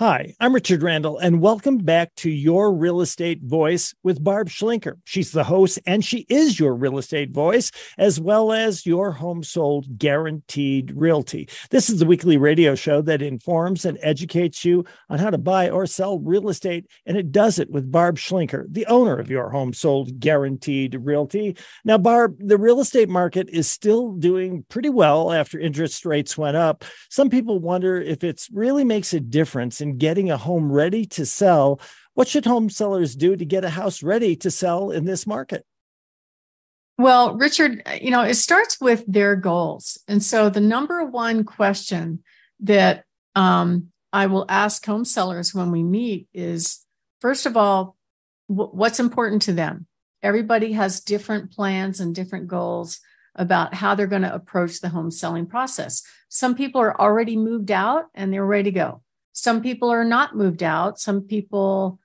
Hi, I'm Richard Randall, and welcome back to Your Real Estate Voice with Barb Schlinker. She's the host, and she is your real estate voice, as well as your home sold guaranteed realty. This is the weekly radio show that informs and educates you on how to buy or sell real estate, and it does it with Barb Schlinker, the owner of your home sold guaranteed realty. Now, Barb, the real estate market is still doing pretty well after interest rates went up. Some people wonder if it really makes a difference in in getting a home ready to sell. What should home sellers do to get a house ready to sell in this market? Well, Richard, you know, it starts with their goals. And so the number one question that um, I will ask home sellers when we meet is first of all, w- what's important to them? Everybody has different plans and different goals about how they're going to approach the home selling process. Some people are already moved out and they're ready to go. Some people are not moved out. Some people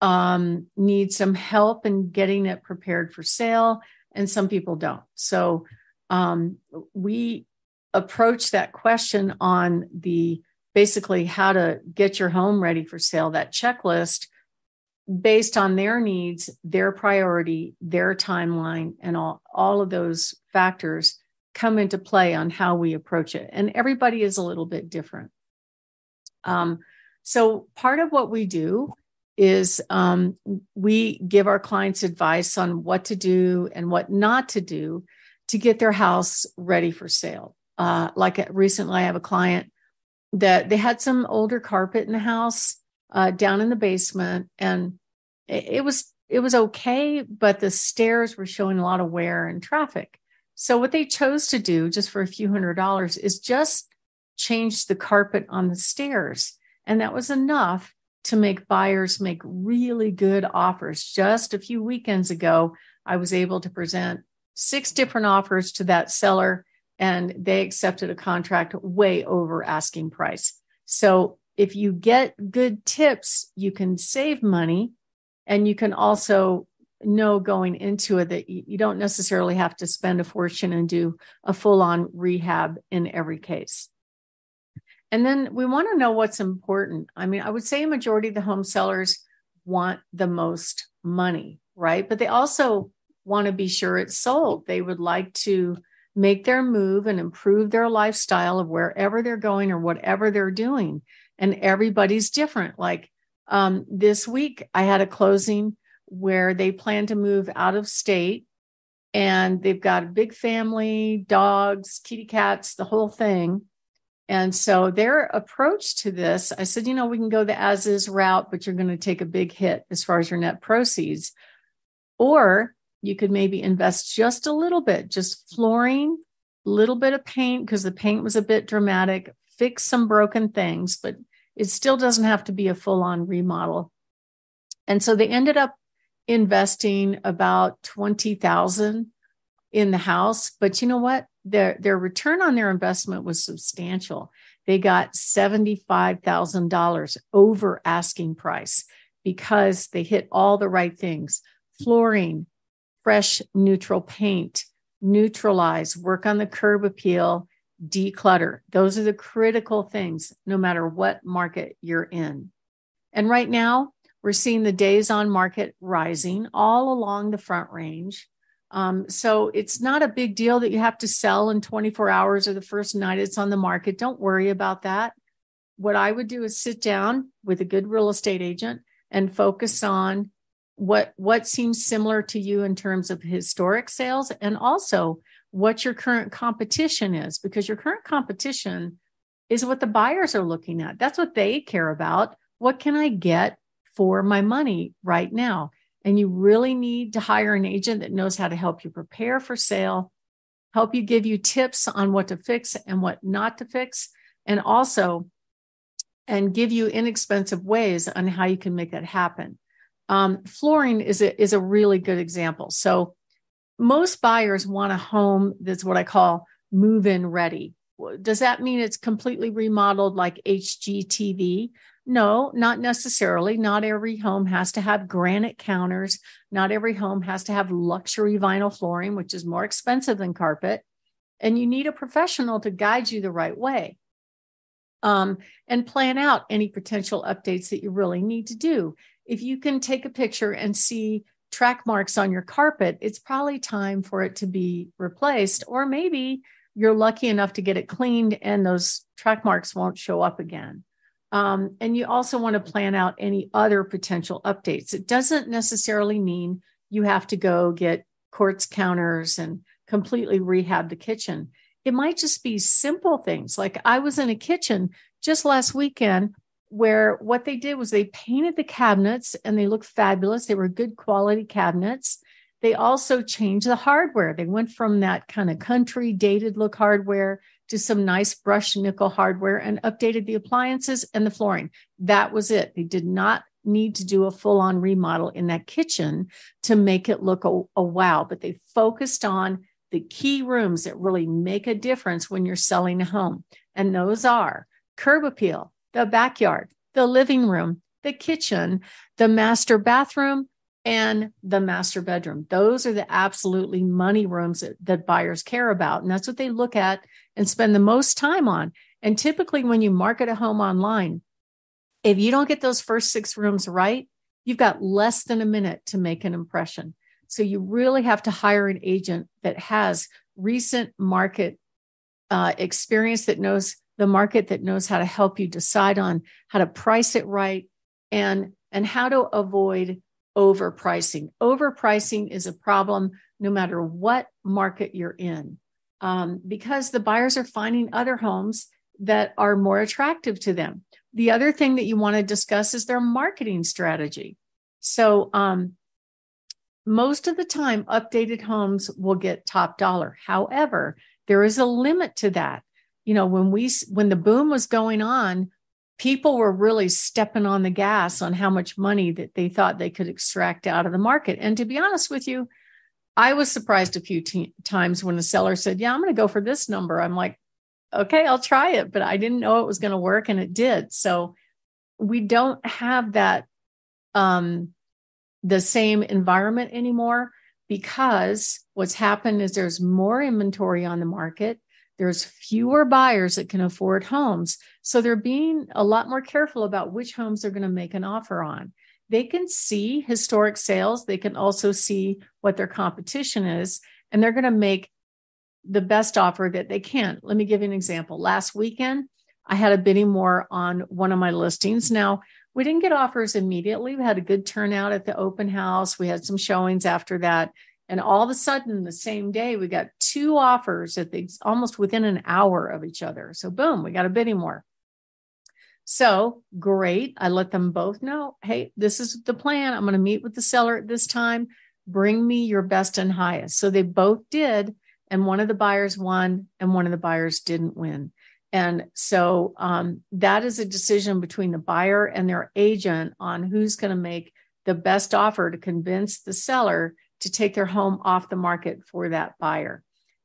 um, need some help in getting it prepared for sale, and some people don't. So um, we approach that question on the basically how to get your home ready for sale, that checklist based on their needs, their priority, their timeline, and all, all of those factors come into play on how we approach it. And everybody is a little bit different. Um, so part of what we do is um, we give our clients advice on what to do and what not to do to get their house ready for sale. Uh, like uh, recently, I have a client that they had some older carpet in the house uh, down in the basement, and it, it was it was okay, but the stairs were showing a lot of wear and traffic. So what they chose to do, just for a few hundred dollars, is just changed the carpet on the stairs. And that was enough to make buyers make really good offers. Just a few weekends ago, I was able to present six different offers to that seller, and they accepted a contract way over asking price. So if you get good tips, you can save money and you can also know going into it that you don't necessarily have to spend a fortune and do a full on rehab in every case. And then we want to know what's important. I mean, I would say a majority of the home sellers want the most money, right? But they also want to be sure it's sold. They would like to make their move and improve their lifestyle of wherever they're going or whatever they're doing. And everybody's different. Like um, this week, I had a closing where they plan to move out of state and they've got a big family, dogs, kitty cats, the whole thing. And so their approach to this, I said, you know, we can go the as is route, but you're going to take a big hit as far as your net proceeds. Or you could maybe invest just a little bit, just flooring, a little bit of paint, because the paint was a bit dramatic, fix some broken things, but it still doesn't have to be a full on remodel. And so they ended up investing about 20,000 in the house. But you know what? Their their return on their investment was substantial. They got $75,000 over asking price because they hit all the right things. Flooring, fresh neutral paint, neutralize, work on the curb appeal, declutter. Those are the critical things no matter what market you're in. And right now, we're seeing the days on market rising all along the front range. Um, so it's not a big deal that you have to sell in 24 hours or the first night it's on the market. Don't worry about that. What I would do is sit down with a good real estate agent and focus on what what seems similar to you in terms of historic sales and also what your current competition is because your current competition is what the buyers are looking at. That's what they care about. What can I get for my money right now? And you really need to hire an agent that knows how to help you prepare for sale, help you give you tips on what to fix and what not to fix, and also and give you inexpensive ways on how you can make that happen. Um, flooring is a, is a really good example. So most buyers want a home that's what I call move in ready. Does that mean it's completely remodeled like HGTV? No, not necessarily. Not every home has to have granite counters. Not every home has to have luxury vinyl flooring, which is more expensive than carpet. And you need a professional to guide you the right way. um, and plan out any potential updates that you really need to do. If you can take a picture and see track marks on your carpet, it's probably time for it to be replaced. Or maybe you're lucky enough to get it cleaned and those track marks won't show up again. Um, and you also want to plan out any other potential updates. It doesn't necessarily mean you have to go get quartz counters and completely rehab the kitchen. It might just be simple things. Like I was in a kitchen just last weekend where what they did was they painted the cabinets and they looked fabulous. They were good quality cabinets. They also changed the hardware. They went from that kind of country dated look hardware to some nice brushed nickel hardware and updated the appliances and the flooring. That was it. They did not need to do a full on remodel in that kitchen to make it look a, a wow, but they focused on the key rooms that really make a difference when you're selling a home. And those are curb appeal, the backyard, the living room, the kitchen, the master bathroom, and the master bedroom. Those are the absolutely money rooms that, that, buyers care about. And that's what they look at and spend the most time on. And typically, when you market a home online, if you don't get those first six rooms right, you've got less than a minute to make an impression. So you really have to hire an agent that has recent market uh, experience that knows the market that knows how to help you decide on how to price it right and and how to avoid overpricing overpricing is a problem no matter what market you're in um, because the buyers are finding other homes that are more attractive to them the other thing that you want to discuss is their marketing strategy so um, most of the time, updated homes will get top dollar. However, there is a limit to that. You know, when we when the boom was going on, people were really stepping on the gas on how much money that they thought they could extract out of the market. And to be honest with you, I was surprised a few t- times when a seller said, "Yeah, I'm going to go for this number." I'm like, "Okay, I'll try it," but I didn't know it was going to work, and it did. So we don't have that um, the same environment anymore because what's happened is there's more inventory on the market. There's fewer buyers that can afford homes. So they're being a lot more careful about which homes they're going to make an offer on. They can see historic sales, they can also see what their competition is, and they're going to make the best offer that they can. Let me give you an example. Last weekend, I had a bidding war on one of my listings. Now, we didn't get offers immediately. We had a good turnout at the open house. We had some showings after that. And all of a sudden, the same day, we got two offers at the almost within an hour of each other. So, boom, we got a bidding war. So great. I let them both know hey, this is the plan. I'm going to meet with the seller at this time. Bring me your best and highest. So they both did. And one of the buyers won, and one of the buyers didn't win. And so um, that is a decision between the buyer and their agent on who's going to make the best offer to convince the seller to take their home off the market for that buyer.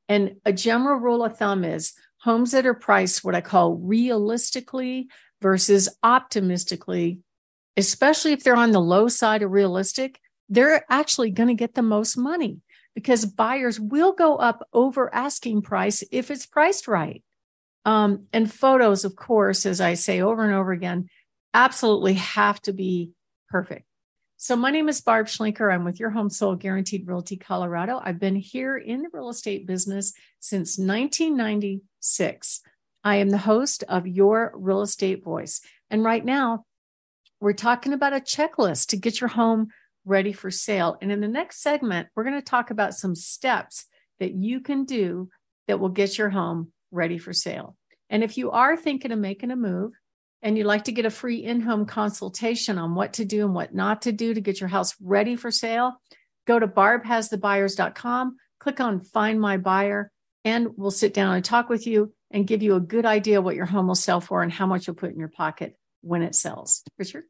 And a general rule of thumb is homes that are priced what I call realistically versus optimistically, especially if they're on the low side of realistic, they're actually going to get the most money because buyers will go up over asking price if it's priced right. Um, and photos, of course, as I say over and over again, absolutely have to be perfect. So, my name is Barb Schlinker. I'm with Your Home Sold Guaranteed Realty Colorado. I've been here in the real estate business since 1996. I am the host of Your Real Estate Voice. And right now, we're talking about a checklist to get your home ready for sale. And in the next segment, we're going to talk about some steps that you can do that will get your home ready for sale. And if you are thinking of making a move and you'd like to get a free in home consultation on what to do and what not to do to get your house ready for sale, go to barbhasthebuyers.com, click on Find My Buyer, and we'll sit down and talk with you and give you a good idea what your home will sell for and how much you'll put in your pocket when it sells. Richard?